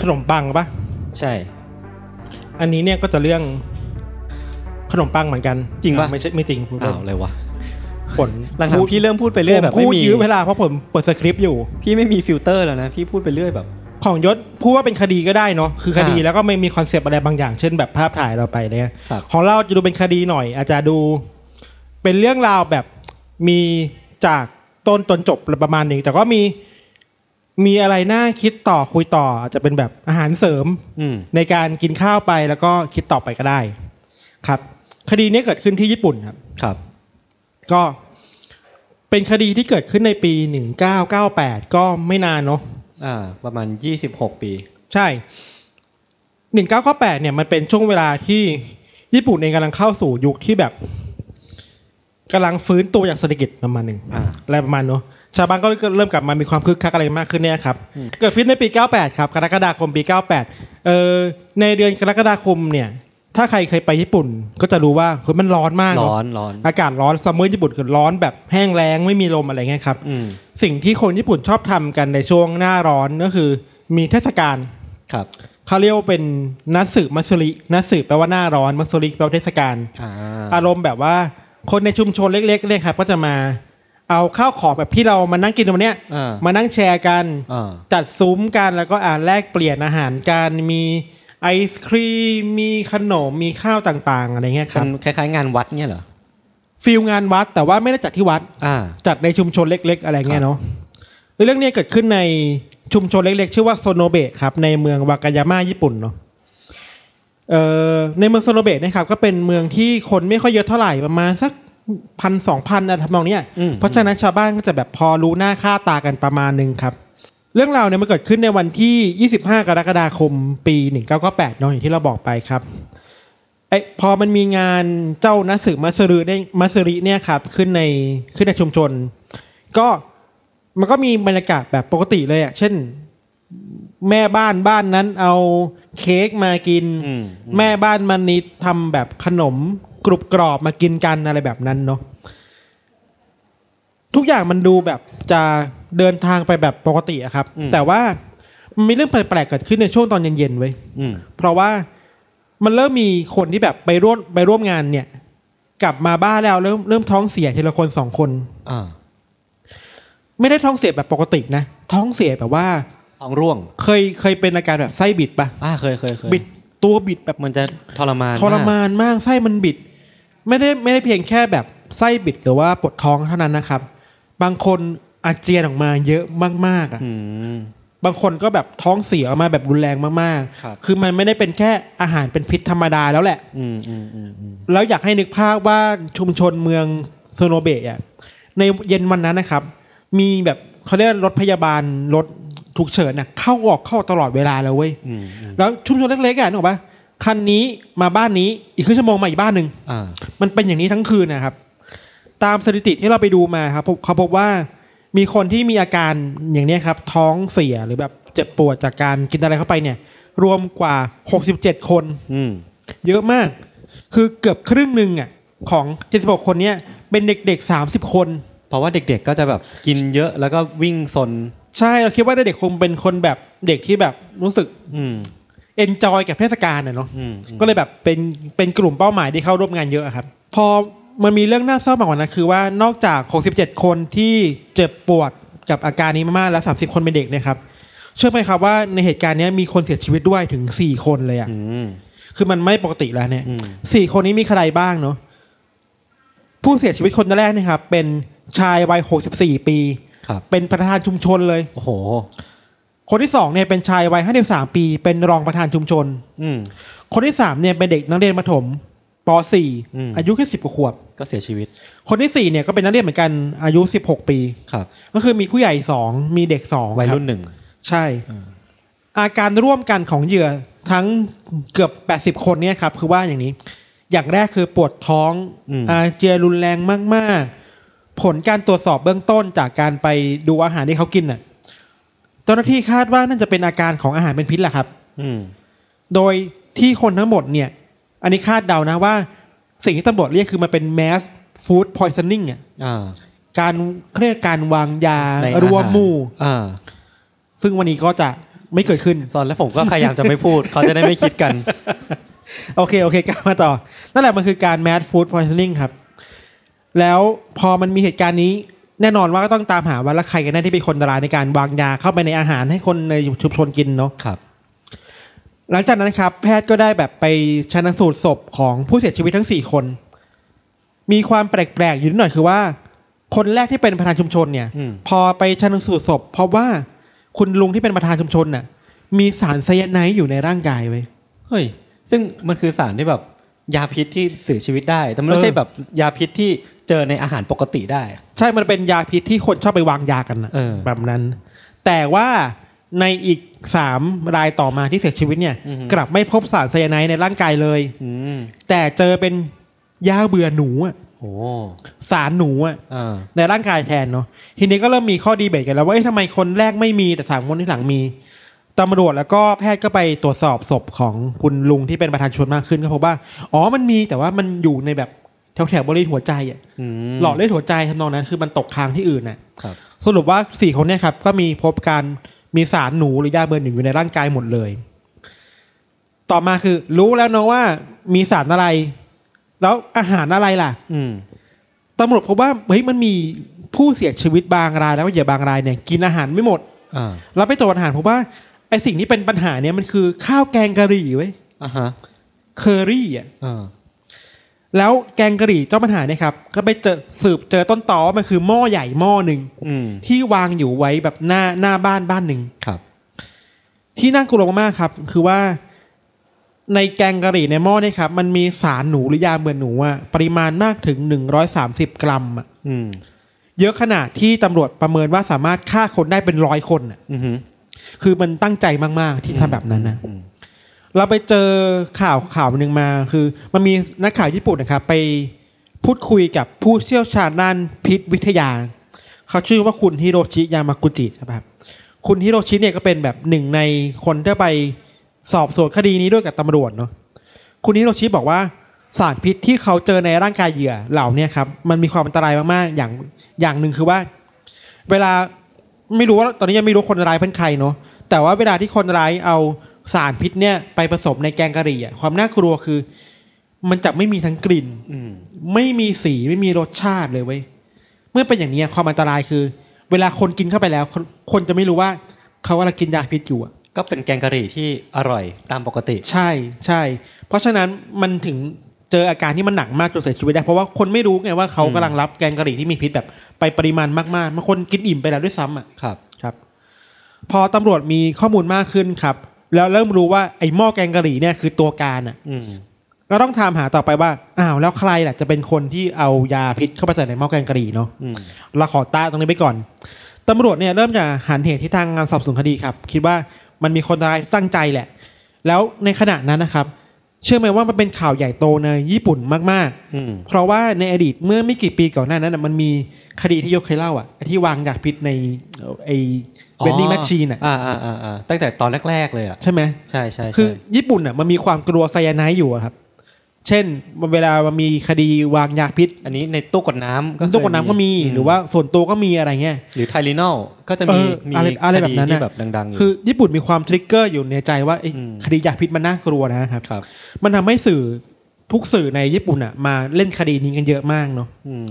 ขนมปังปะใช่ อันนี้เนี่ยก็จะเรื่องขนมปังเหมือนกันจริงปะอ่ไม่ใช่ไม่จริงผมอ้าวอะไรวะผลหลังๆพี่เริ่มพูดไปเรื่อยแบบผมไม่พูดมียื้อเวลาเพราะผมเปิดสคริปต์อยู่ พี่ไม่มีฟิลเตอร์แล้วนะพี่พูดไปเรื่อยแบบ ของยศพูดว่าเป็นคดีก็ได้เนาะคือคดีอ่าแล้วก็ไม่มีคอนเซปต์อะไรบางอย่างเช่นแบบภาพถ่ายเราไปเนี่ยครับ ของเราจะดูเป็นคดีหน่อย อาจจะดูเป็นเรื่องราวแบบมีจากต้นจนจบประมาณหนึ่งแต่ก็มี มีอะไรน่าคิดต่อคุยต่ออาจจะเป็นแบบอาหารเสริมอืมในการกินข้าวไปแล้วก็คิดต่อไปก็ได้ ครับ คดีนี้เกิดขึ้นที่ญี่ปุ่นครับครับ ก็เป็นคดีที่เกิดขึ้นในปีหนึ่งเก้าเก้าแปดก็ไม่นานเนาะอ่า ประมาณ26ปี ใช่หนึ่งเก้าข้อแปดเนี่ยมันเป็นช่วงเวลาที่ญี่ปุ่นเองกำลังเข้าสู่ยุคที่แบบกำลังฟื้นตัวจากเศรษฐกิจประมาณหนึ่งอ่าอะไรประมาณเนอะ ชาวบ้านก็เริ่มกลับมามีความคึกคักอะไรมากขึ้นเนี่ยครับ เกิดขึ้นในปี 98 ครับกรกฎาคมปี 98 เอ่อในเดือนกรกฎาคมเนี่ยถ้าใครเคยไปญี่ปุ่นก็จะรู้ว่าเฮ้ยมันร้อนมากเนร้ออะนร้อนอากาศร้อน summer ญี่ปุ่นคือร้อนแบบแห้งแล้งไม่มีลมอะไรเงี้ยครับอืมสิ่งที่คนญี่ปุ่นชอบทำกันในช่วงหน้าร้อนก็คือ มีเทศกาลครับเขาเรียกว่าเป็นนัดสึมัสรินัดสึแปลว่าหน้าร้อนมัสริแปลว่าเทศกาลอ่าอารมณ์แบบว่าคนในชุมชนเล็กๆเนี่ยครับก็จะมา เอาข้าวของแบบที่เรามานั่งกินตรงเนี้ยอ่ามานั่งแชร์กันอ่าจัดซุ้มกันแล้วก็อ่านแลกเปลี่ยนอาหารกันมีไอศครีมมีขนมมีข้าวต่างๆอะไรเงี้ยคมัรับนคล้ายๆงานวัดเนี่ยเหรอฟิลงานวัดแต่ว่าไม่ได้จัดที่วัดอ่าจัดในชุมชนเล็ก ๆ อะไรเงี้ยเนาะเรื่องนี้เกิดขึ้นในชุมชนเล็ก ๆ ชื่อว่าโซโนเบะครับ ในเมืองวากายาม่าญี่ปุ่นเนาะเอ่อในเมืองโซโนเบะนะครับก็เป็นเมืองที่คนไม่ค่อยเยอะเท่าไหร่ประมาณสัก พันสองพันนะทำนองเนี้ยอืมเพราะฉะนั้นชาวบ้านก็จะแบบพอรู้หน้าค่าตากันประมาณหนึ่งครับ เรื่องราวเนี่ยมันเกิดขึ้นในวันที่ 25 กรกฎาคมปี 1998เนาะอย่างที่เราบอกไปครับไอพอมันมีงานเจ้านัสึมัสรุได้มัสริเนี่ยครับขึ้นในขึ้นในชุมชน ก็มันก็มีบรรยากาศแบบปกติเลยอะเช่น แม่บ้านบ้านนั้นเอาเค้กมากินอืมแม่บ้านมันนี้ทำแบบขนม กรุบกรอบมากินกันอะไรแบบนั้นเนาะทุกอย่างมันดูแบบจะเดินทางไปแบบปกติอะครับอืมแต่ว่ามันมีเรื่องแปลกๆเกิดขึ้นในช่วงตอนเย็นๆไว้ยอืมเพราะว่ามันเริ่มมีคนที่แบบไปร่วมไปร่วมงานเนี่ย กลับมาบ้านแล้วเริ่มเริ่มท้องเสียทีละคนสองคนอ่าไม่ได้ท้องเสียแบบปกตินะท้องเสียแบบว่าท้องร่วง เคยเคยเป็นอาการแบบไส้บิดปะอ่าเคยเคยเคยบิดตัวบิดแบบมันจะทรมานทรมานมากไส้มันบิด ไม่ได้ไม่ได้เพียงแค่แบบไส้บิดหรือว่าปวดท้องเท่านั้นนะครับ บางคนอาเจียนออกมาเยอะมากๆอะอืมบางคนก็แบบท้องเสียออกมาแบบรุนแรงมากครับๆคือมันไม่ได้เป็นแค่อาหารเป็นพิษธรรมดาแล้วแหละอืมอืมอืมอืมแล้วอยากให้นึกภาพว่าชุมชนเมืองโซโนเบะอะในเย็นวันนั้นนะครับ มีแบบเขาเรียกรถพยาบาลรถฉุกเฉินน่ะเข้าออกเข้าตลอดเวลาเลยเว้ยอืมอืมแล้วชุมชนเล็กๆอะนึกออกปะ คันนี้มาบ้านนี้อีกครึ่งชั่วโมงมาอีกบ้านหนึ่งอ่ามันเป็นอย่างนี้ทั้งคืนนะครับ ตามสถิติที่เราไปดูมาครับพบเขาพบว่ามีคนที่มีอาการอย่างเนี้ยครับ ท้องเสียหรือแบบเจ็บปวดจากการกินอะไรเข้าไปเนี่ย รวมกว่า67คนอืมเยอะมาก คือเกือบครึ่งหนึ่งอะของ76คนเนี้ยเป็นเด็กๆ30คน เพราะว่าเด็กๆก็จะแบบกินเยอะแล้วก็วิ่งซนใช่เราคิดว่าเด็กๆคงเป็นคนแบบเด็กที่แบบรู้สึกอืม เอนจอยกับเทศกาลน่ะเนาะอืมอืมก็เลยแบบเป็นเป็นกลุ่มเป้าหมายที่เข้าร่วมงานเยอะอะครับ พอมันมีเรื่องน่าเศร้ามากกว่านั้นคือว่านอกจาก 67 คนที่เจ็บปวดกับอาการนี้มากๆแล้ว 30 คนเป็นเด็กเนะครับเชื่อไหมครับว่าในเหตุการณ์เนี้ยมีคนเสียชีวิตด้วยถึงสี่คนเลยอะอืมคือมันไม่ปกติแล้วเนี่ยอืมสี่คนนี้มีใครบ้างเนาะผู้เสียชีวิตคนแรกนะครับ เป็นชายวัยหกสิบสี่ปีครับเป็นประธานชุมชนเลย โอ้โห คนที่สองเนี่ยเป็นชายวัยห้าสิบสามปี เป็นรองประธานชุมชน อืมคนที่สามเนี่ยเป็นเด็กนักเรียนประถมปสี่อืมอายุแค่สิบกว่าขวบ ก็เสียชีวิต คนที่สี่เนี่ยก็เป็นนักเรียนเหมือนกันอายุสิบหกปี ครับ ก็คือมีผู้ใหญ่สองมีเด็กสองวัยคบรุ่นหนึ่ง ใช่อาการร่วมกันของเหยื่อทั้งเกือบแปดสิบคนเนี่ยครับ คือว่าอย่างนี้ อย่างแรกคือปวดท้องอืม อาเจียรุนแรงมาก ๆ ผลการตรวจสอบเบื้องต้นจากการไปดูอาหารที่เขากินน่ะเจ้าหน้าที่คาดว่าน่าจะเป็นอาการของอาหารเป็นพิษแหละครับ อืมโดยที่คนทั้งหมดเนี่ย อันนี้คาดเดานะว่า สิ่งที่ตำรวจเรียกคือมันเป็น mass food poisoning อะอ่าการเครียกการวางยาในอาหารรวมหมู่อ่าซึ่งวันนี้ก็จะไม่เกิดขึ้น ตอนแรกผมก็พยายามจะไม่พูด เขาจะได้ไม่คิดกัน โอเค โอเคกลับมาต่อ นั่นแหละมันคือการ mass food poisoning ครับ แล้วพอมันมีเหตุการณ์นี้ แน่นอนว่าก็ต้องตามหาว่าแล้วใครกันแน่ที่เป็นคนร้ายในการวางยาเข้าไปในอาหารให้คนในชุมชนกินเนาะครับ หลังจากนั้นครับ แพทย์ก็ได้แบบไปชันสูตรศพของผู้เสียชีวิตทั้งสี่คน มีความแปลกๆอยู่นิดหน่อยคือว่า คนแรกที่เป็นประธานชุมชนเนี่ยอืมพอไปชันสูตรศพเพราะว่าคุณลุงที่เป็นประธานชุมชนน่ะ มีสารไซยาไนด์อยู่ในร่างกายไว้ยเฮ้ย ซึ่งมันคือสารที่แบบยาพิษที่เสียชีวิตได้ แต่มันไม่เออใช่แบบยาพิษที่ เจอในอาหารปกติได้ ใช่ มันเป็นยาพิษที่คนชอบไปวางยากันนะเออ แบบนั้น แต่ว่าในอีกสามรายต่อมาที่เสียชีวิตเนี่ย อือฮึกลับไม่พบสารไซยาไนด์ในร่างกายเลย อืมแต่เจอเป็นยาเบื่อหนูอะโอ้สารหนูอะอ่าในร่างกายแทนเนาะทีนี้ก็เริ่มมีข้อดีเบตกันแล้วว่าเอ๊ะทำไมคนแรกไม่มีแต่สามคนที่หลังมีตำรวจแล้วก็แพทย์ก็ไปตรวจสอบศพของคุณลุงที่เป็นประธานชนมากขึ้นก็พบว่า อ๋อมันมีแต่ว่ามันอยู่ในแบบแถวแถวๆบริเวณหัวใจอะอืมหลอดเลือดหัวใจทำนองนั้นคือมันตกค้างที่อื่นน่ะครับสรุปว่าสี่คนเนี่ยครับ ก็มีพบการมีสารหนูหรือยาเบอร์หนึ่งอยู่ในร่างกายหมดเลย ต่อมาคือ รู้แล้วเนาะว่า มีสารอะไร แล้วอาหารอะไรล่ะ อืมตำรวจพบว่าเฮ้ยมันมีผู้เสียชีวิตบางรายแล้วก็เหยื่อบางรายเนี่ย กินอาหารไม่หมดอ่าแล้วไปตรวจอาหารพบว่าไอสิ่งที่เป็นปัญหาเนี่ยมันคือข้าวแกงกะหรี่เว้ยอ่าฮะเคอรี่อะอ่า แล้วแกงกะหรี่เจ้าปัญหาเนี่ยครับก็ไปเจอสืบเจอต้นตอว่ามันคือหม้อใหญ่หม้อหนึ่งอืมที่วางอยู่ไว้แบบหน้าหน้าบ้านบ้านหนึ่งครับ ที่น่ากลัวมากๆครับ คือว่า ในแกงกะหรี่ในหม้อเนี่ยครับ มันมีสารหนูหรือยาเบื่อหนูอะปริมาณมากถึง130กรัมอะอืมเยอะขนาดที่ตำรวจประเมินว่าสามารถฆ่าคนได้เป็นร้อยคนอะอือหือคือมันตั้งใจมาก ๆ ที่ทำแบบนั้นนะอืม เราไปเจอข่าวข่าวหนึ่งมาคือ มันมีนักข่าวญี่ปุ่นนะครับไปพูดคุยกับผู้เชี่ยวชาญด้านพิษวิทยา เขาชื่อว่าคุณฮิโรชิยามากุจิใช่ไหมครับคุณฮิโรชิเนี่ยก็เป็นแบบหนึ่งในคนที่ไปสอบสวนคดีนี้ด้วยกับตำรวจเนาะคุณฮิโรชิบอกว่าสารพิษที่เขาเจอในร่างกายเหยื่อเหล่านี้ครับมันมีความอันตรายมากๆอย่างอย่างหนึ่งคือว่า เวลาไม่รู้ว่าตอนนี้ยังไม่รู้คนร้ายเป็นใครเนาะแต่ว่าเวลาที่คนร้ายเอา สารพิษเนี่ยไปผสมในแกงกะหรี่อะความน่ากลัวคือ มันจะไม่มีทั้งกลิ่นอืมไม่มีสีไม่มีรสชาติเลยเว้ยเมื่อเป็นอย่างนี้ความอันตรายคือ เวลาคนกินเข้าไปแล้ว คนคนจะไม่รู้ว่าเขากำลังกินยาพิษอยู่อะก็เป็นแกงกะหรี่ที่อร่อยตามปกติ ใช่ใช่ เพราะฉะนั้นมันถึงเจออาการที่มันหนักมากจนเสียชีวิตได้เพราะว่าคนไม่รู้ไงว่าเขากำลังรับแกงกะหรี่ที่มีพิษแบบไปปริมาณมากๆบางคนกินอิ่มไปแล้วด้วยซ้ำอะครับครับ พอตำรวจมีข้อมูลมากขึ้นครับ แล้วเริ่มรู้ว่าไอ้หม้อแกงกะหรี่เนี่ยคือตัวการอะอืมก็ต้องถามหาต่อไปว่าอ้าวแล้วใครล่ะจะเป็นคนที่เอายาพิษเข้าไปใส่ในหม้อแกงกะหรี่เนาะอืมเราขอตาตรงนี้ไปก่อนตำรวจเนี่ยเริ่มจะหันเหตุที่ทางงานสอบสวนคดีครับ คิดว่ามันมีคนร้ายตั้งใจแหละ แล้วในขณะนั้นนะครับ เชื่อไหมว่ามันเป็นข่าวใหญ่โตในญี่ปุ่นมากอืมๆเพราะว่าในอดีตเมื่อไม่กี่ปีก่อนหน้านั้นนะมันมีคดีที่ยชญ์เคยเล่าอะไอ้ที่วางยาพิษในเอ่อไอ้ vending machine อะอ่าอ่าอ่าอ่าตั้งแต่ตอนแรก ๆ เลยอะใช่ไหมใช่ใช่ใช่คือญี่ปุ่นอะมันมีความกลัวไซยาไนด์อยู่อะครับ เช่นเวลามันมีคดีวางยาพิษ อันนี้ในตู้กดน้ำก็เคยตู้กดน้ำก็มีหรือว่าส่วนตัวก็มีอะไรเงี้ยหรือไทลินอลก็จะมีเออมีอะไรอะไรคแบบดีนั้นที่น่ะแบบดังๆอยู่คือญี่ปุ่นมีความทริกเกอร์อยู่ในใจว่าเอ้ยอืมคดียาพิษมันน่ากลัวนะครับครับมันทำให้สื่อทุกสื่อในญี่ปุ่นอะมาเล่นคดีนี้กันเยอะมากเนาะอืม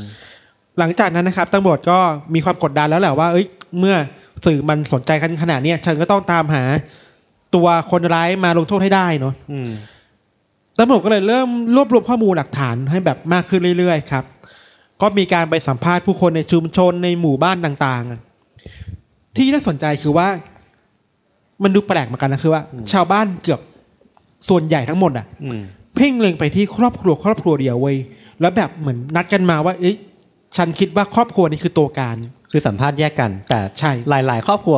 หลังจากนั้นนะครับตำรวจก็มีความกดดันแล้วแหละว่าเอ้ยเมื่อ สื่อมันสนใจกันขนาดเนี้ยฉันก็ต้องตามหา ตัวคนร้ายมาลงโทษให้ได้เนาะอืมตำรวจก็เลยเริ่มรวบรวมข้อมูลหลักฐานให้แบบมากขึ้นเรื่อยๆครับ ก็มีการไปสัมภาษณ์ผู้คนในชุมชนในหมู่บ้านต่างๆ ที่น่าสนใจคือว่า มันดูแปลกเหมือนกันนะคือว่า ชาวบ้านเกือบส่วนใหญ่ทั้งหมดอะอืมเพ่งเล็งไปที่ครอบครัวครอบครัวเดียวเว้ยแล้วแบบเหมือนนัดกันมาว่า เอ๊ะฉันคิดว่าครอบครัวนี้คือตัวการ คือสัมภาษณ์แยกกัน แต่ใช่ หลาย ๆ ครอบครัว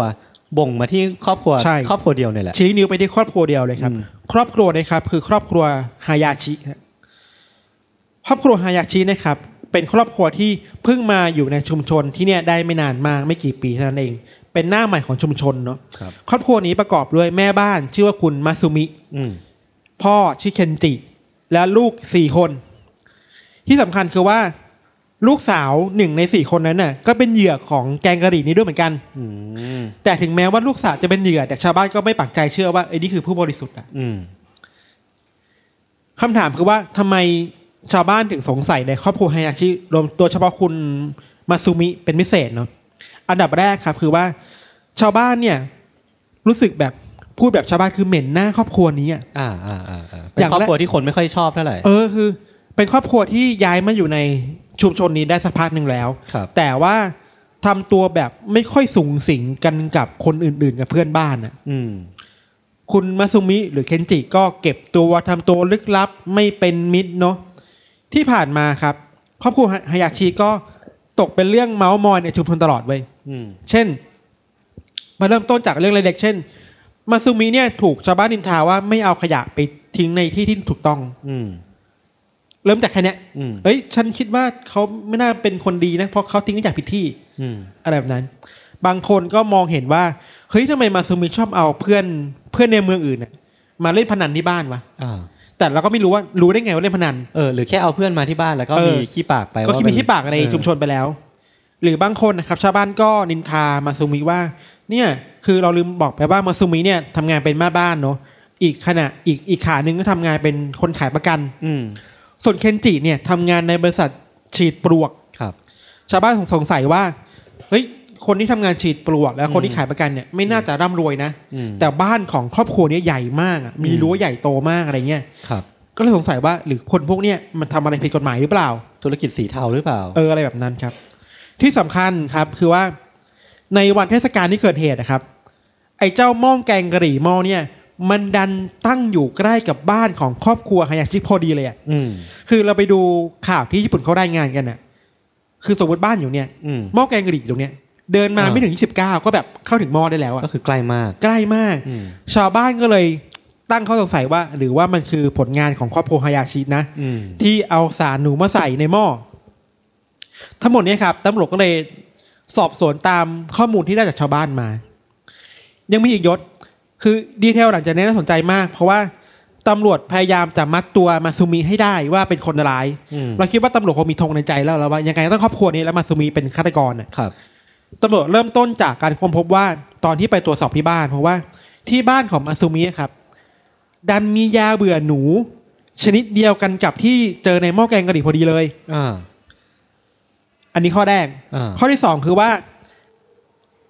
บ่งมาที่ครอบครัวใช่ ครอบครัวเดียวเนี่ยแหละ ชี้นิ้วไปที่ครอบครัวเดียวเลยครับ อืม ครอบครัวนะครับคือครอบครัวฮายาชิฮะครอบครัวฮายาชินะครับ เป็นครอบครัวที่เพิ่งมาอยู่ในชุมชนที่เนี่ยได้ไม่นานมากไม่กี่ปีเท่านั้นเอง เป็นหน้าใหม่ของชุมชนเนาะครับ ครอบครัวนี้ประกอบด้วยแม่บ้านชื่อว่าคุณมาซุมิ อืม พ่อชื่อเคนจิ และลูกสี่คน ที่สำคัญคือว่า ลูกสาวหนึ่งในสี่คนนั้นน่ะก็เป็นเหยื่อของแกงกะหรี่นี้ด้วยเหมือนกันอืมแต่ถึงแม้ว่าลูกสาวจะเป็นเหยื่อ แต่ชาวบ้านก็ไม่ปักใจเชื่อว่าไอ้นี่คือผู้บริสุทธิ์อะอืมคำถามคือว่าทำไมชาวบ้านถึงสงสัยในครอบครัวไฮยาชิรวมตัวเฉพาะคุณมาซูมิเป็นพิเศษเนาะอันดับแรกครับ คือว่า ชาวบ้านเนี่ย รู้สึกแบบพูดแบบชาวบ้านคือเหม็นหน้าครอบครัวนี้อะอ่าอ่าอ่าอ่าเป็อนย่างครอบแรกครัวที่คนไม่ค่อยชอบเท่าไหร่เออคือ เป็นครอบครัวที่ย้ายมาอยู่ใน ชุมชนนี้ได้สักพักหนึ่งแล้ว ครับ แต่ว่าทำตัวแบบไม่ค่อยสูงสิงกันกับคนอื่นๆ กับเพื่อนบ้านอะ อืม คุณมาซุมิหรือเคนจิก็เก็บตัวทำตัวลึกลับไม่เป็นมิตรเนาะที่ผ่านมาครับ ครอบครัวฮายาชิก็ตกเป็นเรื่องเมาส์มอยในชุมชนตลอดเว้ย อืม เช่น มาเริ่มต้นจากเรื่องเล็กๆเช่น มาซุมิเนี่ยถูกชาวบ้านนินทาว่าไม่เอาขยะไปทิ้งในที่ที่ถูกต้อง อืม เริ่มจากแค่เนี้ยอืมเอ้ย ฉันคิดว่าเขาไม่น่าเป็นคนดีนะ เพราะเขาทิ้งขยะผิดที่อืมอะไรแบบนั้น บางคนก็มองเห็นว่า เฮ้ยทำไมมาซูมิชอบเอาเพื่อนเพื่อนในเมืองอื่นน่ะมาเล่นพนันที่บ้านวะอ่าแต่เราก็ไม่รู้ว่ารู้ได้ไงว่าเล่นพนัน เออหรือแค่เอาเพื่อนมาที่บ้านแล้วก็เออมีขี้ปากไปก็ว่าคิดมีที่ปากในเออชุมชนไปแล้ว หรือบางคนนะครับ ชาวบ้านก็นินทามาซูมิว่า เนี่ย คือเราลืมบอกไปว่ามาซูมิเนี่ยทำงานเป็นแม่บ้านเนาะอีกขณะอีกอีกขาหนึ่งก็ทำงานเป็นคนขายประกัน อืม ส่วนเคนจิเนี่ยทำงานในบริษัทฉีดปลวก ครับ ชาวบ้านสงสัยว่า เฮ้ย คนที่ทำงานฉีดปลวก และคนที่อืมขายประกันเนี่ยไม่น่าจะร่ำรวยนะ อืม แต่บ้านของครอบครัวเนี้ใหญ่มากอะมีอืมรั้วใหญ่โตมากอะไรเงี้ย ครับ ก็เลยสงสัยว่าหรือคนพวกเนี้ยมันทำอะไรผิดกฎหมายหรือเปล่า ธุรกิจสีเทาหรือเปล่า เอออะไรแบบนั้นครับ ที่สำคัญครับคือว่าในวันเทศกาลที่เกิดเหตุนะครับ ไอ้เจ้าหม้องแกงกะหรี่หม้อเนี่ย มันดันตั้งอยู่ใกล้กับบ้านของครอบครัวฮายาชิพอดีเลยอะอืมคือเราไปดูข่าวที่ญี่ปุ่นเขารายงานกันน่ะ คือสมมติบ้านอยู่เนี่ยอืมหม้อแกงกะหรี่อยู่ตรงเนี้ยเดินมาอ่าไม่ถึง29ก็แบบเข้าถึงหม้อได้แล้วอะก็คือใกล้มาก ใกล้มากอืมชาวบ้านก็เลยตั้งข้อสงสัยว่า หรือว่ามันคือผลงานของครอบครัวฮายาชินะอืมที่เอาสารหนูมาใส่ในหม้อทั้งหมดเนี้ครับตำรวจก็เลยสอบสวนตามข้อมูลที่ได้จากชาวบ้านมา ยังมีอีกยศ คือดีเทลหลังจากนี้น่าสนใจมาก เพราะว่าตำรวจพยายามจะมัดตัวมาซูมิให้ได้ว่าเป็นคนร้ายอืมเราคิดว่าตำรวจคงมีธงในใจแล้วแล้วว่ายังไงต้องครอบครัวนี้แล้วมาซูมิเป็นฆาตกรน่ะครับตำรวจเริ่มต้นจากการค้นพบว่าตอนที่ไปตรวจสอบที่บ้าน เพราะว่าที่บ้านของมาซูมิครับ ดันมียาเบื่อหนู ชนิดเดียวกันกับที่เจอในหม้อแกงกะหรี่พอดีเลยอ่าอันนี้ข้อแรกอ่าข้อที่สองคือว่า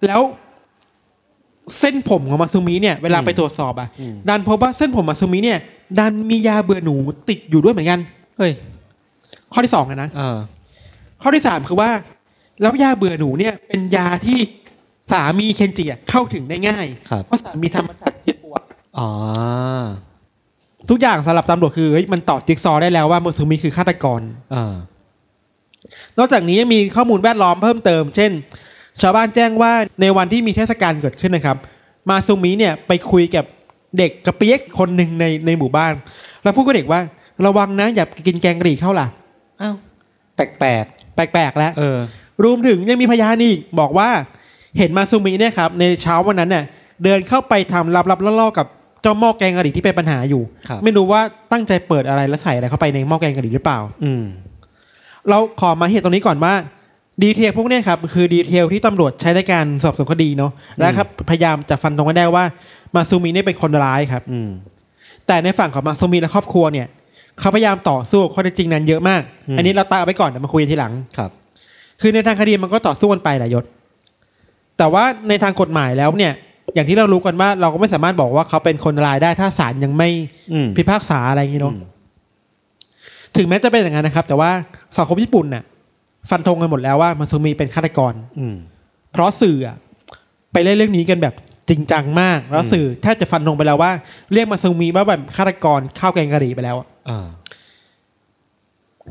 แล้ว เส้นผมของมาซูมิเนี่ยเวลาไปตรวจสอบอะดันพบว่าเส้นผมมาซูมิเนี่ย ดันมียาเบื่อหนูติดอยู่ด้วยเหมือนกันเฮ้ยข้อที่สองอะนะอ่าข้อที่สามคือว่า แล้วยาเบื่อหนูเนี่ย เป็นยาที่สามีเคนจิอะเข้าถึงได้ง่ายครับเพราะสามีทำมาจากเจ็ดปวดอ๋อทุกอย่างสำหรับตำรวจคือเฮ้ยมันต่อจิ๊กซอว์ได้แล้วว่ามาซูมิคือฆาตกรอ่านอกจากนี้ยังมีข้อมูลแวดล้อมเพิ่มเติม เช่น ชาวบ้านแจ้งว่าในวันที่มีเทศกาลเกิดขึ้นนะครับ มาซูมิเนี่ยไปคุยกับเด็กกระเปียกคนหนึ่งในในหมู่บ้าน แล้วพูดกับเด็กว่าระวังนะอย่ากินแกงกะหรี่เข้าล่ะอ้าวแปลกแปลกๆแล้วๆเออรวมถึงยังมีพยานอีกบอกว่าเห็นมาซูมิเนี่ยครับในเช้าวันนั้นเนี่ยเดินเข้าไปทำลับๆล่อๆกับเจ้าหม้อแกงกะหรี่ที่เป็นปัญหาอยู่ครับไม่รู้ว่าตั้งใจเปิดอะไรแล้วใส่อะไรเข้าไปในหม้อแกงกะหรี่หรือเปล่า อืมเราขอมาเหตุตรงนี้ก่อนว่า ดีเทลพวกเนี้ยครับคือดีเทลที่ตำรวจใช้ในการสอบสวนคดีเนาะและครับพยายามจะฟันตรงให้ได้ว่ามาซูมิเนี่ยเป็นคนร้ายครับอืมแต่ในฝั่งของมาซูมิและครอบครัวเนี่ยเขาพยายามต่อสู้ข้อเท็จจริงนั้นเยอะมากอืมอันนี้เราตามเอาไว้ก่อนเดี๋ยวมาคุยกันทีหลังครับ คือในทางคดีมันก็ต่อสู้กันไปแหละยศ แต่ว่าในทางกฎหมายแล้วเนี่ย อย่างที่เรารู้กันว่าเราก็ไม่สามารถบอกว่าเขาเป็นคนร้ายได้ถ้าศาลยังไม่อืมพิพากษาอะไรอย่างนี้เนาะอืมถึงแม้จะเป็นอย่างนั้นนะครับ แต่ว่าสังคมญี่ปุ่นน่ะ ฟันธงกันหมดแล้วว่ามันซูมีเป็นฆาตกร อืม เพราะสื่ออะไปเล่นเรื่องนี้กันแบบจริงจังมาก แล้วอืมสื่อแทบจะฟันธงไปแล้วว่า เรียกมาซูมีว่าแบบฆาตกรข้าวแกงกะหรี่ไปแล้วอะอ่า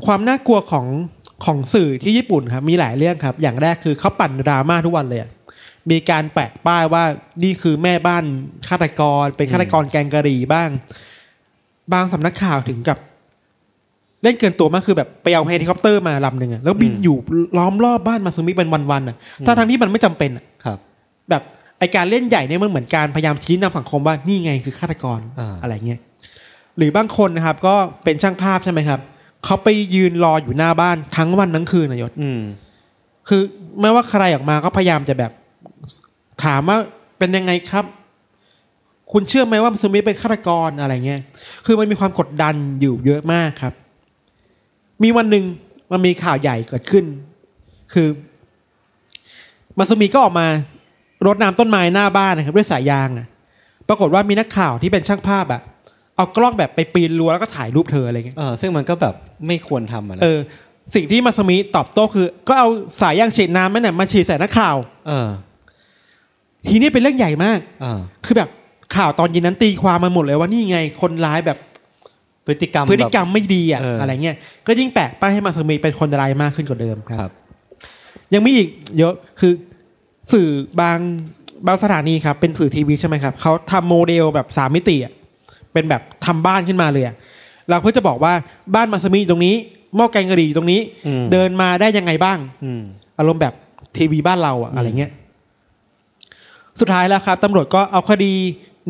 ความน่ากลัวของของสื่อที่ญี่ปุ่นครับมีหลายเรื่องครับ อย่างแรกคือเขาปั่นดราม่าทุกวันเลยอะมีการแปะป้ายว่านี่คือแม่บ้านฆาตกร เป็นฆาตกรแกงกะหรี่บ้าง บางสำนักข่าวถึงกับ เล่นเกินตัวมากคือแบบไปเอาเฮลิคอปเตอร์มาลำหนึ่งอะแล้วบินอืมอยู่ล้อมรอบบ้านมาซูมิเป็นวันๆอะทั้งทั้งๆที่มันไม่จำเป็นอะครับ แบบไอ้การเล่นใหญ่เนี่ยมันเหมือนการพยายามชี้นำสังคมว่านี่ไงคือฆาตกรอ่าอะไรเงี้ยหรือบางคนนะครับ ก็เป็นช่างภาพใช่ไหมครับเขาไปยืนรออยู่หน้าบ้านทั้งวันทั้งคืนนายศอืมคือไม่ว่าใครออกมาก็พยายามจะแบบ ถามว่าเป็นยังไงครับ คุณเชื่อไหมว่าซูมิเป็นฆาตกรอะไรเงี้ยคือมันมีความกดดันอยู่เยอะมากครับ มีวันหนึ่งมันมีข่าวใหญ่เกิดขึ้น คือมาซูมิก็ออกมารดน้ำต้นไม้หน้าบ้านนะครับด้วยสายยางอะปรากฏว่ามีนักข่าวที่เป็นช่างภาพอะเอากล้องแบบไปปีนรั้วแล้วก็ถ่ายรูปเธออะไรเงี้ยเออซึ่งมันก็แบบไม่ควรทำอะนะเออ สิ่งที่มาซูมิตอบโต้คือ ก็เอาสายยางฉีดน้ำนั่นน่ะมาฉีดใส่นักข่าว เออ ทีนี้เป็นเรื่องใหญ่มากอ่าคือแบบข่าวตอนเย็นนั้นตีความมาหมดเลยว่านี่ไงคนร้ายแบบ พฤติกรรมพฤติกรรมไม่ดีอะเออออะไรเงี้ยก็ยิ่งแปะป้ายให้มาซูมิเป็นคนร้ายมากขึ้นกว่าเดิมแบบครับ ยังมีอีกเยอะคือสื่อบางบางสถานีครับ เป็นสื่อทีวีใช่ไหมครับเขาทำโมเดลแบบสามมิติอะเป็นแบบทำบ้านขึ้นมาเลยอะเราเพื่อจะบอกว่าบ้านมาซูมิอยู่ตรงนี้หม้อแกงกะหรี่อยู่ตรงนี้อืมเดินมาได้ยังไงบ้างอืมอารมณ์แบบทีวีบ้านเราอะอืมอะไรเงี้ยสุดท้ายแล้วครับตำรวจก็เอาคดี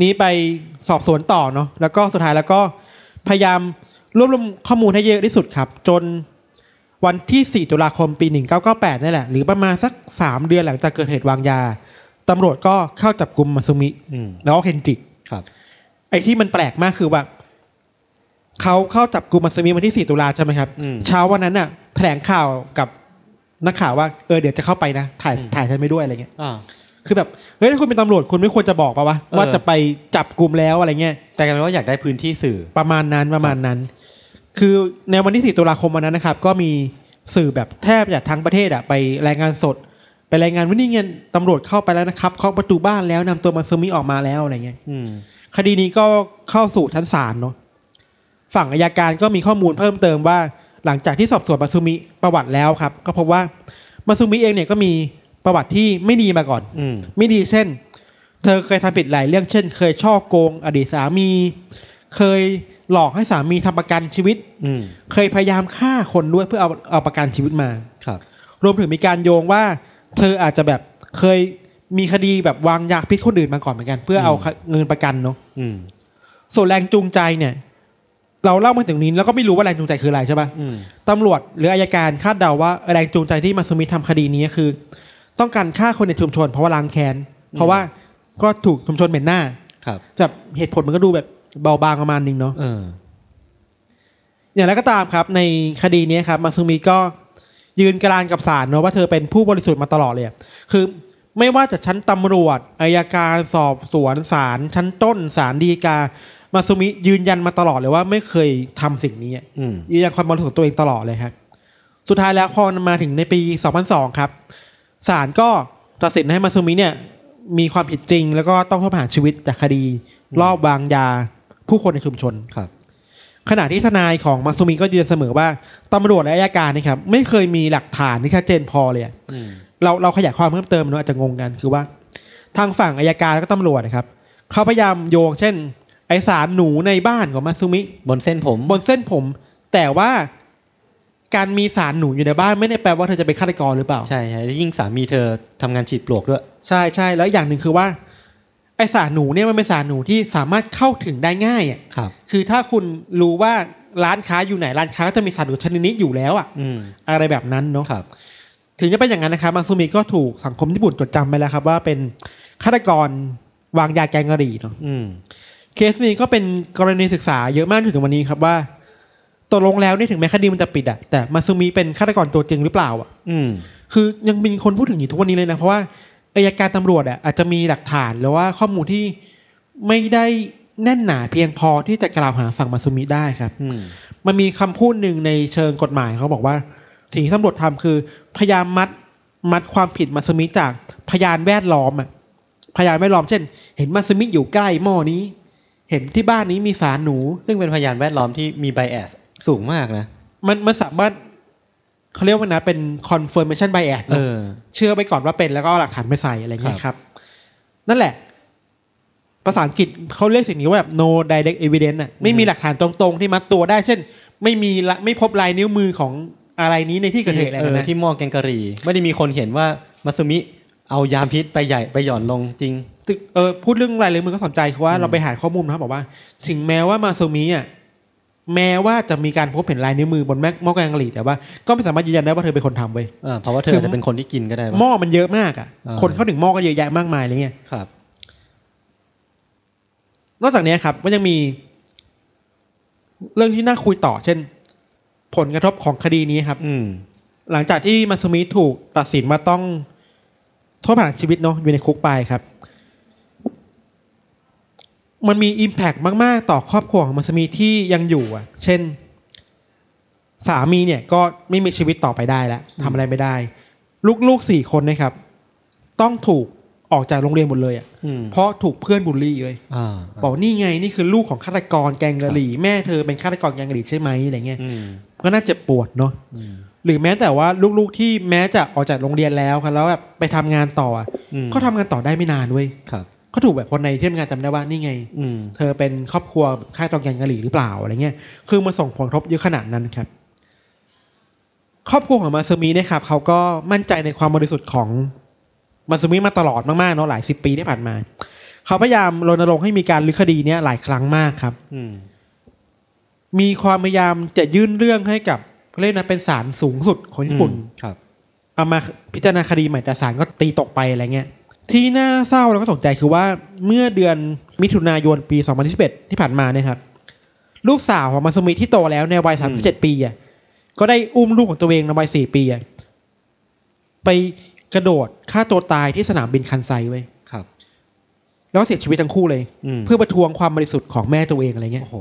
นี้ไปสอบสวนต่อเนาะแล้วก็สุดท้ายแล้วก็ พยายามรวบรวมข้อมูลให้เยอะที่สุดครับ จนวันที่ 4 ตุลาคมปี 1998นี่แหละ หรือประมาณสัก 3 เดือนหลังจากเกิดเหตุวางยาตำรวจก็เข้าจับกลุ่มมาซุมิอืมแล้วก็เคนจิครับ ไอ้ที่มันแปลกมากคือว่าเขาเข้าจับกลุ่มมาซุมิวันที่ 4 ตุลาใช่ไหมครับอืมเช้าวันนั้นน่ะ แถลงข่าวกับนักข่าวว่าเออเดี๋ยวจะเข้าไปนะ ถ่ายอืมถ่ายฉันไม่ด้วยอะไรเงี้ยอ่า คือแบบเฮ้ยถ้าคุณเป็นตำรวจคุณไม่ควรจะบอกป่าวะเออว่าจะไปจับกลุ่มแล้วอะไรเงี้ยแต่กลายเป็นว่าอยากได้พื้นที่สื่อประมาณนั้นประมาณนั้น คือในวันที่ 4 ตุลาคมวันนั้นนะครับ ก็มีสื่อแบบแทบจะทั้งประเทศอะไปรายงานสด ไปรายงานว่านี่เงินตำรวจเข้าไปแล้วนะครับเคาะประตูบ้านแล้วนำตัวมาซึมิออกมาแล้วอะไรเงี้ยอืมคดีนี้ก็เข้าสู่ชั้นศาลเนาะฝั่งอายการก็มีข้อมูลเพิ่มเติมว่าหลังจากที่สอบสวนมาซุมิประวัติแล้วครับ ก็พบว่ามาซุมิเองเนี่ยก็มี ประวัติที่ไม่ดีมาก่อนอืมไม่ดีเช่น เธอเคยทำผิดหลายเรื่องเช่น เคยช่อโกง อดีตสามี เคยหลอกให้สามีทำประกันชีวิต อืมเคยพยายามฆ่าคนด้วยเพื่อเอาเอาประกันชีวิตมาครับ รวมถึงมีการโยงว่า เธออาจจะแบบเคยมีคดีแบบวางยาพิษคนอื่นมาก่อนเหมือนกัน เพื่อเอาเงินประกันเนาะอืมส่วนแรงจูงใจเนี่ย เราเล่ามาถึงนี้แล้วก็ไม่รู้ว่าแรงจูงใจคืออะไรใช่ปะอืมตำรวจหรืออายการคาดเดาว่าแรงจูงใจที่มาซุมิทำคดีนี้คือ ต้องการฆ่าคนในชุมชน เพราะว่าล้างแค้นเพราะว่าก็ถูกชุมชนเหม็นหน้าครับแบบเหตุผลมันก็ดูแบบเบาบางประมาณนึงเนาะเอออย่างไรก็ตามครับ ในคดีนี้ครับมาซุมิก็ยืนกรานกับศาลเนาะว่าเธอเป็นผู้บริสุทธิ์มาตลอดเลยอะคือไม่ว่าจะชั้นตำรวจอายการสอบสวนศาลชั้นต้นศาลฎีกา มาซุมิยืนยันมาตลอดเลยว่าไม่เคยทำสิ่งนี้อะอืมยืนยันความบริสุทธิ์ของตัวเองตลอดเลยครับ สุดท้ายแล้วพอมาถึงในปี 2002 ครับ ศาลก็ตัดสินให้มาซุมิเนี่ยมีความผิดจริง แล้วก็ต้องโทษประหารชีวิตจากคดีรอบวางยาผู้คนในชุมชนครับ ขณะที่ทนายของมาซุมิก็ยืนเสมอว่าตำรวจและอายการนะครับไม่เคยมีหลักฐานที่ชัดเจนพอเลยอะอืมเราเราขยายความเพิ่มเติมเนอะอาจจะงงกันคือว่า ทางฝั่งอายการแล้วก็ตำรวจนะครับเขาพยายามโยงเช่น ไอสารหนูในบ้านของมาซุมิ บนเส้นผมบนเส้นผม แต่ว่า การมีสารหนูอยู่ในบ้านไม่ได้แปลว่าเธอจะเป็นฆาตกรหรือเปล่า ใช่ใช่แล้วยิ่งสามีเธอทำงานฉีดปลวกด้วย ใช่ใช่แล้วอย่างหนึ่งคือว่า ไอสารหนูเนี่ยมันเป็นสารหนูที่สามารถเข้าถึงได้ง่ายอะครับ คือถ้าคุณรู้ว่าร้านค้าอยู่ไหนร้านค้าก็จะมีสารหนูชนิดนี้อยู่แล้วอะอืมอะไรแบบนั้นเนาะ ครับ ถึงจะเป็นอย่างนั้นนะครับมาซูมิก็ถูกสังคมญี่ปุ่นจดจำไปแล้วครับ ว่าเป็นฆาตกรวางยาแกงกะหรี่เนาะอืมเคสนี้ก็เป็นกรณีศึกษาเยอะมากจนถึงวันนี้ครับว่า ตกลงแล้วเนี่ยถึงแม้คดีมันจะปิดอะแต่มาซูมิเป็นฆาตกรตัวจริงหรือเปล่าอะอืมคือยังมีคนพูดถึงอยู่ทุกวันนี้เลยนะ เพราะว่าอายการตำรวจอะอาจจะมีหลักฐานหรือว่าข้อมูลที่ไม่ได้แน่นหนาเพียงพอที่จะกล่าวหาฝั่งมาซุมิได้ครับอืมมันมีคำพูดหนึ่งในเชิงกฎหมายเขาบอกว่าสิ่งที่ตำรวจทำคือ พยายามมัดมัดความผิดมาซุมิจากพยานแวดล้อมอะพยานแวดล้อมเช่น เห็นมาซุมิอยู่ใกล้หม้อนี้ เห็นที่บ้านนี้มีสารหนู ซึ่งเป็นพยานแวดล้อมที่มีไบแอส สูงมากนะ มันมันสามารถเขาเรียกว่านะเป็น confirmation bias เอนะอเชื่อไปก่อนว่าเป็นแล้วก็เอาหลักฐานไปใส่อะไรอย่างเงี้ยครับ นั่นแหละ ภาษาอังกฤษเขาเรียกสิ่งนี้ว่าแบบ no direct evidence อะไม่มีหลักฐานตรงๆ ที่มัดตัวได้ เช่น ไม่มีละไม่พบลายนิ้วมือของอะไรนี้ในที่เกิดเหตุอะไรเออนะที่หม้อแกงกะหรี่ ไม่ได้มีคนเห็นว่ามาซึมิเอายาพิษไปใหญ่ไปหย่อนลงจริงตึกเออพูดเรื่องลายนิ้วมือก็สนใจคือว่าเราไปหาข้อมูลนะครับบอกว่า ถึงแม้ว่ามาซูมิอะ แม้ว่าจะมีการพบเห็นลายนิ้วมือบนแม่หม้อแกงกะหรี่แต่ว่าก็ไม่สามารถยืนยันได้ว่าเธอเป็นคนทำเว้ยเออเพราะว่าเธออาจจะเป็นคนที่กินก็ได้ปะหม้อมันเยอะมากอะอ่าคนเข้าถึงหม้อก็เยอะแยะมากมายอะไรเงี้ยครับ นอกจากนี้ครับก็ยังมี เรื่องที่น่าคุยต่อ เช่น ผลกระทบของคดีนี้ครับ อืมหลังจากที่มาซูมิถูกตัดสินว่าต้องโทษประหารชีวิตเนาะอยู่ในคุกไปครับ มันมีอิมแพกมาก ๆ ต่อครอบครัวของมาซูมิที่ยังอยู่อะ เช่น สามีเนี่ยก็ไม่มีชีวิตต่อไปได้แล้วทำอะไรไม่ได้ ลูกๆสี่คนนะครับ ต้องถูกออกจากโรงเรียนหมดเลยอะอืมเพราะถูกเพื่อนบูลลี่เลยอ่าบอกนี่ไงนี่คือลูกของฆาตกรแกงกะหรี่ แม่เธอเป็นฆาตกรแกงกะหรี่ใช่ไหมอะไรเงี้ยอืมก็น่าเจ็บปวดเนาะอืมหรือแม้แต่ว่าลูกๆที่แม้จะออกจากโรงเรียนแล้วครับแล้วแบบไปทำงานต่ออะอืมก็ทำงานต่อได้ไม่นานเว้ยครับ ก็ถูกแบบคนในที่ทำงานจำได้ว่านี่ไงอืมเธอเป็นครอบครัวค่ายตองแกงกะหรี่หรือเปล่าอะไรเงี้ยคือมาส่งผลกระทบเยอะขนาดนั้นครับ ครอบครัวของมาซูมิเนี่ยครับเขาก็มั่นใจในความบริสุทธิ์ของมาซูมิมาตลอดมากๆเนาะหลายสิบปีที่ผ่านมาเขาพยายามรณรงค์ให้มีการลื้อคดีเนี้ยหลายครั้งมากครับอืมมีความพยายามจะยื่นเรื่องให้กับเขาเรียกนะเป็นศาลสูงสุดของญี่ปุ่นครับเอามาพิจารณาคดีใหม่แต่ศาลก็ตีตกไปอะไรเงี้ย ที่น่าเศร้าแล้วก็ตกใจคือว่าเมื่อเดือนมิถุนายนปี 2021ที่ผ่านมาเนี่ยครับ ลูกสาวของมาซุมิที่โตแล้วในวัย 37 ปีอะก็ได้อุ้มลูกของตัวเองในวัย 4 ปีอะไปกระโดดฆ่าตัวตายที่สนามบินคันไซไว้ยครับ แล้วก็เสียชีวิตทั้งคู่เลยอืมเพื่อประท้วงความบริสุทธิ์ของแม่ตัวเองอะไรเงี้ยโอ้โห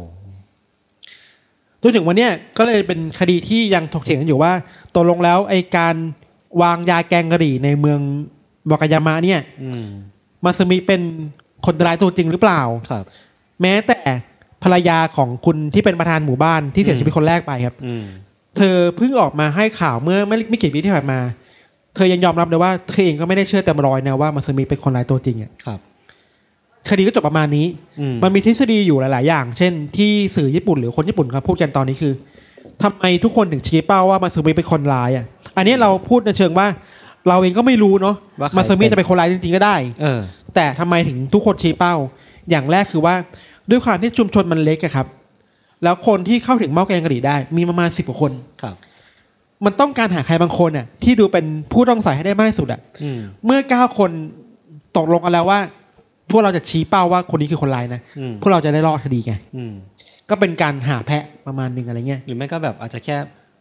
จนถึงวันเนี้ยก็เลยเป็นคดีที่ยังถกเถียงกันอยู่ว่าตกลงแล้วไอการวางยาแกงกะหรี่ในเมืองวากายามะเนี่ยอืมมาซึมิเป็นคนร้ายตัวจริงหรือเปล่าครับ แม้แต่ภรรยาของคุณที่เป็นประธานหมู่บ้านที่เสียชีวิตคนแรกไปครับอืมเธอเพิ่งออกมาให้ข่าวเมื่อไม่ไม่กี่ปีที่ผ่านมา เธอยังยอมรับเลยว่าเธอเองก็ไม่ได้เชื่อเต็มร้อยนะว่ามาซึมิเป็นคนร้ายตัวจริงอะครับคดีก็จบประมาณนี้อืมมันมีทฤษฎีอยู่หลาย ๆ อย่าง เช่น ที่สื่อญี่ปุ่นหรือคนญี่ปุ่นเขาพูดกันตอนนี้คือทำไมทุกคนถึงชี้เป้าว่ามาซึมิเป็นคนร้ายอะ อันนี้เราพูดในเชิงว่า เราเองก็ไม่รู้เนาะว่าใครมาซึมิจะเป็นคนร้ายจริงๆก็ได้ เออ แต่ทำไมถึงทุกคนชี้เป้า อย่างแรกคือว่าด้วยความที่ชุมชนมันเล็กอะครับ แล้วคนที่เข้าถึงหม้อแกงกะหรี่ได้ มีประมาณสิบกว่าคนครับ มันต้องการหาใครบางคนอะ ที่ดูเป็นผู้ต้องใส่ให้ได้มากที่สุดอะอืมเมื่อเก้าคนตกลงกันแล้วว่า พวกเราจะชี้เป้าว่าคนนี้คือคนร้ายนะอืมพวกเราจะได้รอดคดีไงอืมก็เป็นการหาแพะประมาณหนึ่งอะไรเงี้ยหรือไม่ก็แบบอาจจะแค่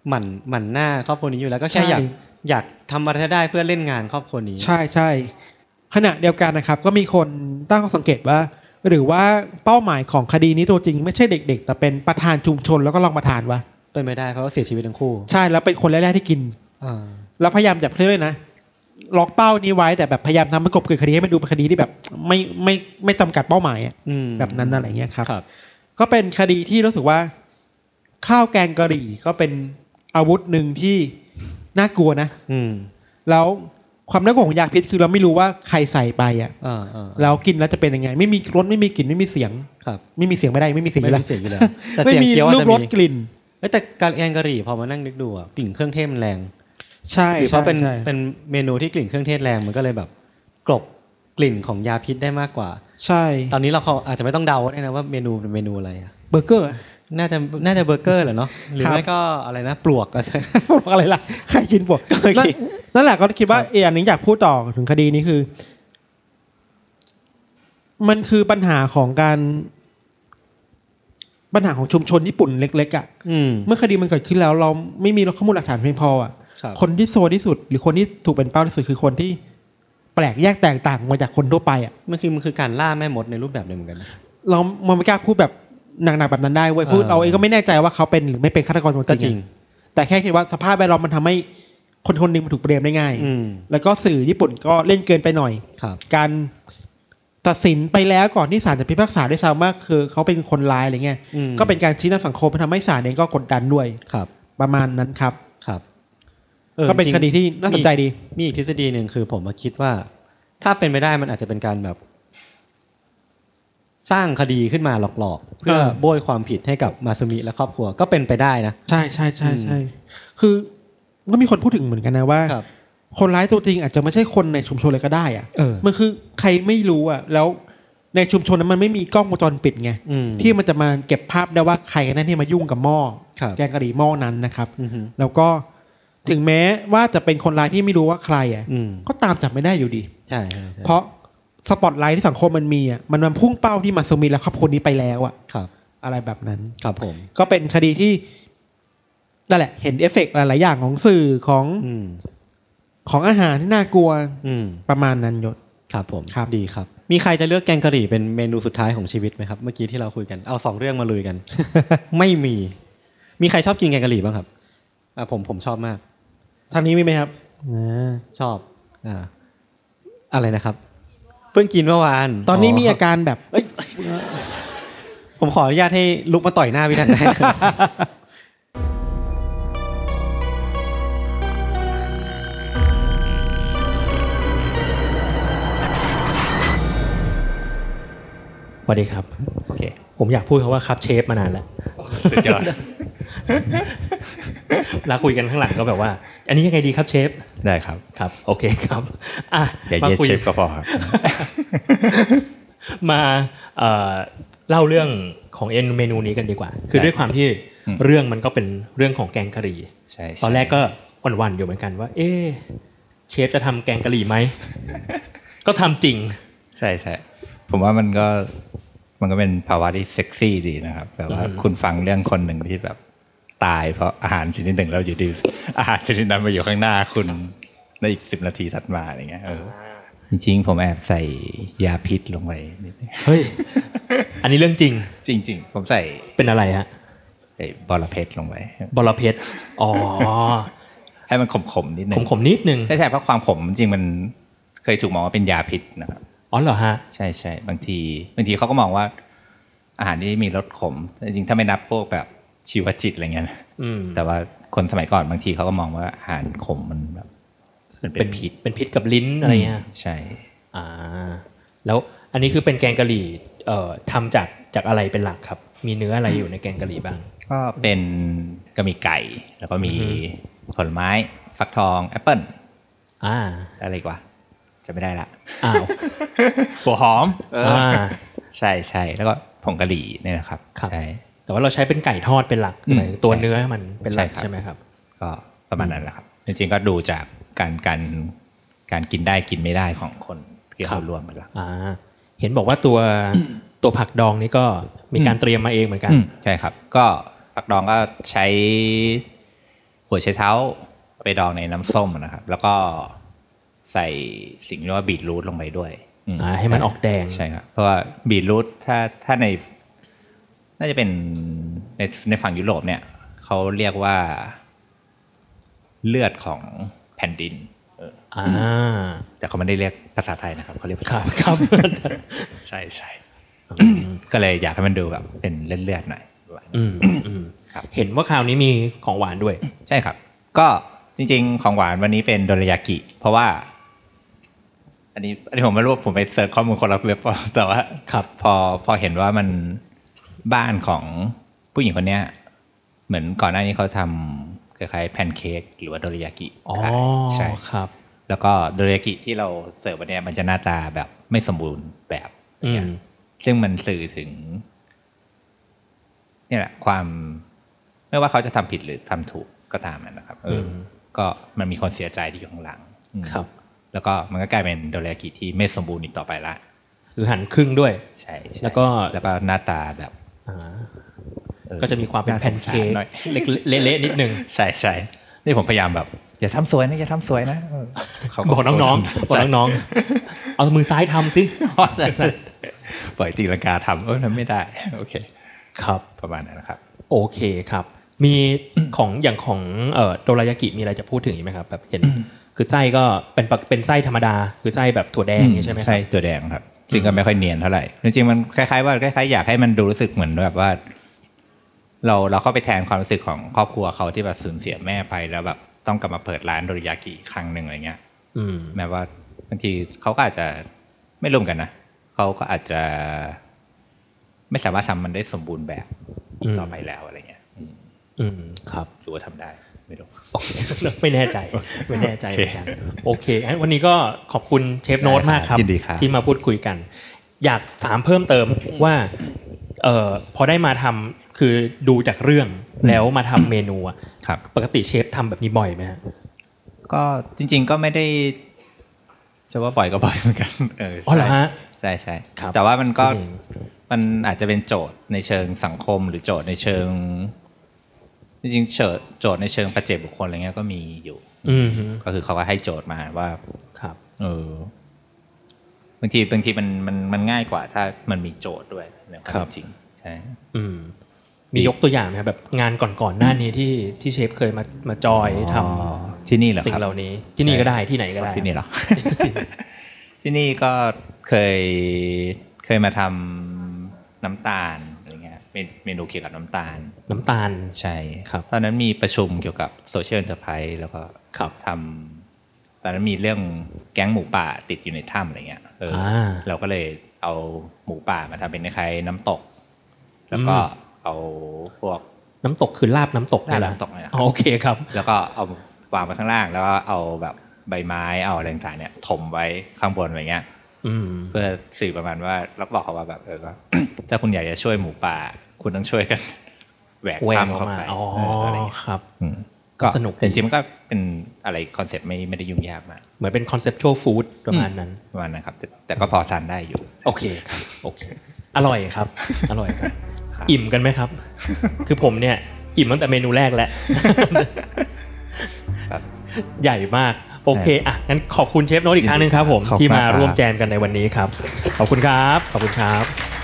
หมั่นหมั่นหน้าครอบครัวนี้อยู่แล้วก็แค่ใช่อยาก อยากทำอะไรให้ได้เพื่อเล่นงานครอบครัวนี้ ใช่ใช่ขณะเดียวกันนะครับ ก็มีคนตั้งข้อสังเกตว่า หรือว่าเป้าหมายของคดีนี้ตัวจริง ไม่ใช่เด็ก ๆ แต่เป็นประธานชุมชนแล้วก็รองประธานวะเป็นไม่ได้เพราะว่าเสียชีวิตทั้งคู่ ใช่แล้วเป็นคนแรกๆที่กินอ่าแล้วพยายามจะเพื่อนนะล็อกเป้านี้ไว้แต่แบบพยายามทำให้กบเกิดคดีให้มันดูเป็นคดีที่แบบไม่ไม่ไม่จำกัดเป้าหมายอะอืมแบบนั้นอะไรเงี้ยครับครับก็เป็นคดีที่รู้สึกว่า ข้าวแกงกะหรี่ก็เป็นอาวุธหนึ่งที่ น่ากลัวนะ อืมแล้วความน่ากลัวของยาพิษคือเราไม่รู้ว่าใครใส่ไปอะอ่าอ่าแล้วกินแล้วจะเป็นยังไง ไม่มีรสไม่มีกลิ่นไม่มีเสียง ครับ ไม่มีเสียงไม่ได้ไม่มีเสียงอไม่ยู่แล้วมีเสียงอยู่แล้วแต่ไม่เสียงมีเคี้ยวอาจลูกจะรสมีกลิ่น เอ้ยแต่การแกงกะหรี่พอมานั่งนึกดูอะกลิ่นเครื่องเทศมันแรงใช่หรือเพใช่ราะเป็นใช่เป็นเมนูที่กลิ่นเครื่องเทศแรงมันก็เลยแบบกลบกลิ่นของยาพิษได้มากกว่า ใช่ตอนนี้เราเขาอาจจะไม่ต้องเดาได้นะว่าเมนูเป็นเมนูอะไรอะเบอร์เกอร์ น่าจะน่าจะเบอร์เกอร์แหละเนาะหรือครับไม่ก็อะไรนะ ปลวกอะไรอะไรล่ะใครกินบวกโอเคนั่นนั่นแหละก็คิดว่าครับเอออันนี้อยากพูดต่อถึงคดีนี้คือ มันคือปัญหาของการปัญหาของชุมชนญี่ปุ่นเล็ก ๆ อะอืมเมื่อคดีมันเกิดขึ้นแล้ว เราไม่มีข้อมูลหลักฐานเพียงพออะครับคนที่โซที่สุด หรือคนที่ถูกเป็นเป้าที่สุดคือคนที่แปลกแยกแตกต่างมาจากคนทั่วไปอะ มันคือมันคือการล่าแม่มดในรูปแบบหนึงเหมือนกันนะเรามันไม่กล้าพูดแบบ หนักๆแบบนั้นได้เว้ยพูดเออเราเองก็ไม่แน่ใจว่าเขาเป็นหรือไม่เป็นฆาตกรตัวก็จจริริงงอะแต่แค่คิดว่าสภาพแวดล้อมมันทำให้คนคนหนึ่งมันถูกเปรียบได้ง่ายอืมแล้วก็สื่อญี่ปุ่นก็เล่นเกินไปหน่อยครับการตัดสินไปแล้วก่อนที่ศาลจะพิพากษาได้วยซ้ำว่าคือเขาเป็นคนร้ายอะไรเงี้ยอืมก็เป็นการชี้นำสังคมมันทำให้ศาลเองก็กดดันด้วยครับ ประมาณนั้นครับครับก็เป็นจริงคดีที่น่าสนใจดี มีอีกทฤษฎีหนึ่งคือผมมาคิดว่า ถ้าเป็นไปได้มันอาจจะเป็นการแบบ สร้างคดีขึ้นมาหลอกๆ เพื่อเออโบยความผิดให้กับมาซึมิและครอบครัวก็เป็นไปได้นะ ใช่ใช่ใช่อืมใช่คือก็มีคนพูดถึงเหมือนกันนะว่าครับคนร้ายตัวจริงอาจจะไม่ใช่คนในชุมชนเลยก็ได้อะเออมันคือใครไม่รู้อะ แล้วในชุมชนนั้นมันไม่มีกล้องวงจรปิดไงอืมที่มันจะมาเก็บภาพได้ว่าใครกันแน่ที่มายุ่งกับหม้อครับแกงกะหรี่หม้อนั้นนะครับอือฮึแล้วก็ถึงแม้ว่าจะเป็นคนร้ายที่ไม่รู้ว่าใครอะอืมก็ตามจับไม่ได้อยู่ดี ใช่ใช่ใช่เพราะ สปอตไลท์ที่สังคมมันมีอะมันมันพุ่งเป้าที่มาซูมิและครอบครัวนี้ไปแล้วอะครับ อะไรแบบนั้นครับผม ก็เป็นคดีที่นั่นแหละ เห็นเอฟเฟกต์หลายๆอย่างของสื่อของอืมของอาหารที่น่ากลัวอืมประมาณนั้นยศ ครับผมครับ ดีครับ มีใครจะเลือกแกงกะหรี่เป็นเมนูสุดท้ายของชีวิตไหมครับเมื่อกี้ที่เราคุยกันเอาสองเรื่องมาลุยกัน ไม่มี มีใครชอบกินแกงกะหรี่บ้างครับอะผมผมชอบมาก ทางนี้มีไหมครับอ่าชอบอ่าอะไรนะครับเพิ่งกินเมื่อวาน ตอนนี้มีอาการแบบ ผมขออนุญาตให้ลุกมาต่อยหน้าพี่ทันได้ไหมสวัสดีครับ โอเค ผมอยากพูดคำว่าครับเชฟมานานแล้วสุดยอด แล้วคุยกันข้างหลังก็แบบว่า อันนี้ยังไงดีครับเชฟได้ครับครับ โอเคครับอะอย่ามาเย็ดคุยเชฟก็พอครับมาเอ่อเล่าเรื่องของเอ็นเมนูนี้กันดีกว่า คือได้ด้วยความที่อืมเรื่องมันก็เป็นเรื่องของแกงกะหรี่ใช่ใช่ตอนแรกก็หวั่นๆอยู่เหมือนกันว่า เอ๊ะเชฟจะทำแกงกะหรี่ไหมก็ทำจริง ใช่ใช่ผมว่ามันก็มันก็เป็นภาวะที่เซ็กซี่ดีนะครับแบบว่าอืมคุณฟังเรื่องคนหนึ่งที่แบบ ตายเพราะอาหารชนิดหนึ่งแล้วอยู่ดีอาหารชนิดนั้นมาอยู่ข้างหน้าคุณในอีกสิบนาทีถัดมาอะไรเงี้ยเออจริงๆผมแอบใส่ยาพิษลงไปนิดนึงเฮ้ยอันนี้เรื่องจริง จริง ๆ ผมใส่เป็นอะไรฮะไอ้บอระเพ็ดลงไปบรเพชรอ๋อให้มันขมๆนิดนึขงมขมๆนิดนึงใช่ใช่เพราะความขมจริงๆมันเคยถูกมองว่าเป็นยาพิษนะครับอ๋อเหรอฮะใช่ใช่บางทีบางทีเขาก็มองว่าอาหารที่มีรสขมแต่จริงๆถ้าไม่นับพวกแบบ ชีวจิตอะไรเงี้ยนะอืมแต่ว่าคนสมัยก่อนบางทีเขาก็มองว่าอาหารขมมันแบบมันเป็นพิษเป็นพิษกับลิ้นอะไรเงี้ยใช่อ่าแล้วอันนี้คือเป็นแกงกะหรี่เอ่อทำจากจากอะไรเป็นหลักครับ มีเนื้ออะไรอยู่ในแกงกะหรี่บ้าง ก็เป็นก็มีไก่ แล้วก็มีอือผลไม้ฟักทองแอปเปิลอ่าอะไรกว่าจะไม่ได้ละอ้าวหัวหอมอ่าใช่ใช่แล้วก็ผงกะหรี่เนี่ยนะครับครับใช่ แต่ว่าเราใช้เป็นไก่ทอดเป็นหลักอืมหมายถึงตัวใช่เนื้อมันเป็นหลักใช่ครับใช่ไหมครับ ก็ประมาณนั้นแหละครับ จริงๆก็ดูจากการการการกินได้กินไม่ได้ของคนที่ครัเขาบรวมเป็นหลักอ่าเห็นบอกว่าตัวตัวผักดองนี่ก็มีการเตรียมมาเองเหมือนกันอืมใช่ครับ ก็ผักดองก็ใช้หัวไชเท้าไปดองในน้ำส้มนะครับ แล้วก็ใส่สิ่งที่เรียกว่าบีทรูทลงไปด้วยอืมอ่าให้มันออกแดงใช่ครับเพราะว่าบีทรูทถ้าถ้าใน น่าจะเป็นในในฝั่งยุโรปเนี่ยเขาเรียกว่าเลือดของแผ่นดินเอออ่าแต่เขาไม่ได้เรียกภาษาไทยนะครับเขาเรียกภาคษารับครับใช่ใช่ก็เลยอยากให้มันดูแบบเป็นเลือดๆหน่อยอืมอืมครับเห็นว่าคราวนี้มีของหวานด้วย ใช่ครับ ก็จริง ๆ ของหวานวันนี้เป็นโดรายากิ เพราะว่า อันนี้อันนี้ผมไม่รู้ว่าผมไปเสิร์ชข้อมูลคนละเว็บเปล่าแต่ว่าครับ พอพอเห็นว่ามัน บ้านของผู้หญิงคนเนี้ย เหมือนก่อนหน้านี้เขาทำคล้ายๆแพนเค้กหรือว่าโดรายากิอ๋อขายใช่ครับ แล้วก็โดรายากิที่เราเสิร์ฟวันเนี้ยมันจะหน้าตาแบบไม่สมบูรณ์แบบอืมซึ่งมันสื่อถึงเนี่ยแหละความไม่ว่าเขาจะทำผิดหรือทำถูกก็ตามนะครับ เอออมก็มันมีคนเสียใจที่อยู่ข้างหลังอืมครับ แล้วก็มันก็กลายเป็นโดรายากิที่ไม่สมบูรณ์อีกต่อไปละ คือหั่นครึ่งด้วยใช่ใช่ แล้วก็แล้วก็หน้าตาแบบอ่าเออ ก็จะมีความเป็นน่าแพสนงสารเค้กหน่อยเล็กเละๆนิดนึงใช่ใช่นี่ผมพยายามแบบอย่าทำสวยนะอย่าทำสวยนะเออเขาบอกน้องๆบอกใช่น้องๆเอามือซ้ายทำสิใช่ปล่อยตีลังกาทำเออทำไม่ได้ โอเค ครับประมาณนั้นนะครับ โอเคครับ มีของอย่างของเอ่อโดรายากิมีอะไรจะพูดถึงอีกไหมครับแบบเห็นคือไส้ก็เป็นปกเป็นไส้ธรรมดา คือไส้แบบถั่วแดงอย่างงี้ใช่ไหมครับใช่ตัวแดงครับ ซึ่งก็ไม่ค่อยเนียนเท่าไหร่ จริงๆมันคล้ายๆว่าคล้ายๆอยากให้มันดูรู้สึกเหมือนแบบว่า เราเราเข้าไปแทนความรู้สึกของครอบครัวเขาที่แบบสูญเสียแม่ไปแล้วแบบต้องกลับมาเปิดร้านโดริยากิอีกครั้งหนึ่งอะไรเงี้ยอืมแม้ว่าบางทีเขาก็อาจจะไม่ร่วมกันนะเขาก็อาจจะ ไม่สามารถทำมันได้สมบูรณ์แบบอืมต่อไปแล้วอะไรเงี้ยอืมอืมครับหรือว่าทำได้ ไม่รู้โอเคไม่แน่ใจไม่แน่ใจเหมือนกันโอเคงั้นวันนี้ก็ขอบคุณเชฟโน้ตมากครับยินดีครับที่มาพูดคุยกัน อยากถามเพิ่มเติมว่าเอ่อพอได้มาทำคือดูจากเรื่องแล้วมาทำเมนูอะครับปกติเชฟทำแบบนี้บ่อยไหมฮะก็จริง ๆก็ไม่ได้จะว่าบ่อยก็บ่อยเหมือนกันเอออ๋อเหรอฮะใช่ใช่ครับแต่ว่ามันก็อืมมันอาจจะเป็นโจทย์ในเชิงสังคม หรือโจทย์ในเชิง จริงๆโจทย์โจทย์ในเชิงปัจเจกบุคคลอะไรเงี้ยก็มีอยู่อืมฮึก็คือเขาก็ให้โจทย์มาว่าครับ เออบางทีบางทีมันมันมันง่ายกว่า ถ้ามันมีโจทย์ด้วยในคครัวามบจริงใช่อืมมียกตัวอย่างไหมครับแบบงานก่อนๆหน้านี้ที่ที่เชฟเคยมามาจอยทอ๋อที่นี่เหรอำสิ่ครังบเหล่านี้ ที่นี่ก็ได้ที่ไหนก็ได้ที่นี่เหรอที่นี่ก็เคยเคยมาทำน้ำตาลอะไร เงี้ยเมนเมนูเกี่ยวกับน้ำตาล น้ำตาลใช่ครับตอนนั้นมีประชุมเกี่ยวกับโซเชียล n อนเตอร์ไพรส์แล้วก็ครับทำตอนนั้นมีเรื่องแก๊งหมูป่าติดอยู่ในถ้ำอะไรเงี้ยเอออาเราก็เลยเอาหมูป่ามาทำเป็นคล้ายๆน้ำตก แล้วก็อืมเอาพวกน้ำตกคือลาบน้ำตกเนี่ยแหละลาบน้ำตกเนี่ยอ๋อโอเคครับ แล้วก็เอาวางไว้ข้างล่าง แล้วก็เอาแบบใบไม้เอาอะไรต่างๆเนี่ย ถมไว้ข้างบนอะไรเงี้ยอืมเพื่อสื่อประมาณว่าแล้วก็บอกเขาว่าแบบเออว่าถ้าคุณอยากจะช่วยหมูป่า คุณต้องช่วยกันแหวกแหวกถ้ำออกเข้ามาไปอ๋อเอออะไรเงี้ยครับอืมก็สนุกดีแต่จริงๆมันก็เป็นอะไรคอนเซ็ปต์ไม่ไม่ได้ยุ่งยากมากเหมือนเป็น conceptual food ประมาณนั้นประมาณนั้นครับแต่แต่ก็พอทานได้อยู่ โอเคครับโอเค อร่อยครับ อร่อยครับ อิ่มกันไหมครับ คือผมเนี่ย อิ่มตั้งแต่เมนูแรกแล้วครับใหญ่มาก โอเคอะงั้นขอบคุณเชฟโน้ตอีกครั้งหนึ่งครับผมขอบคุณที่มาครับร่วมแจมกันในวันนี้ครับ ขอบคุณครับ ขอบคุณครับ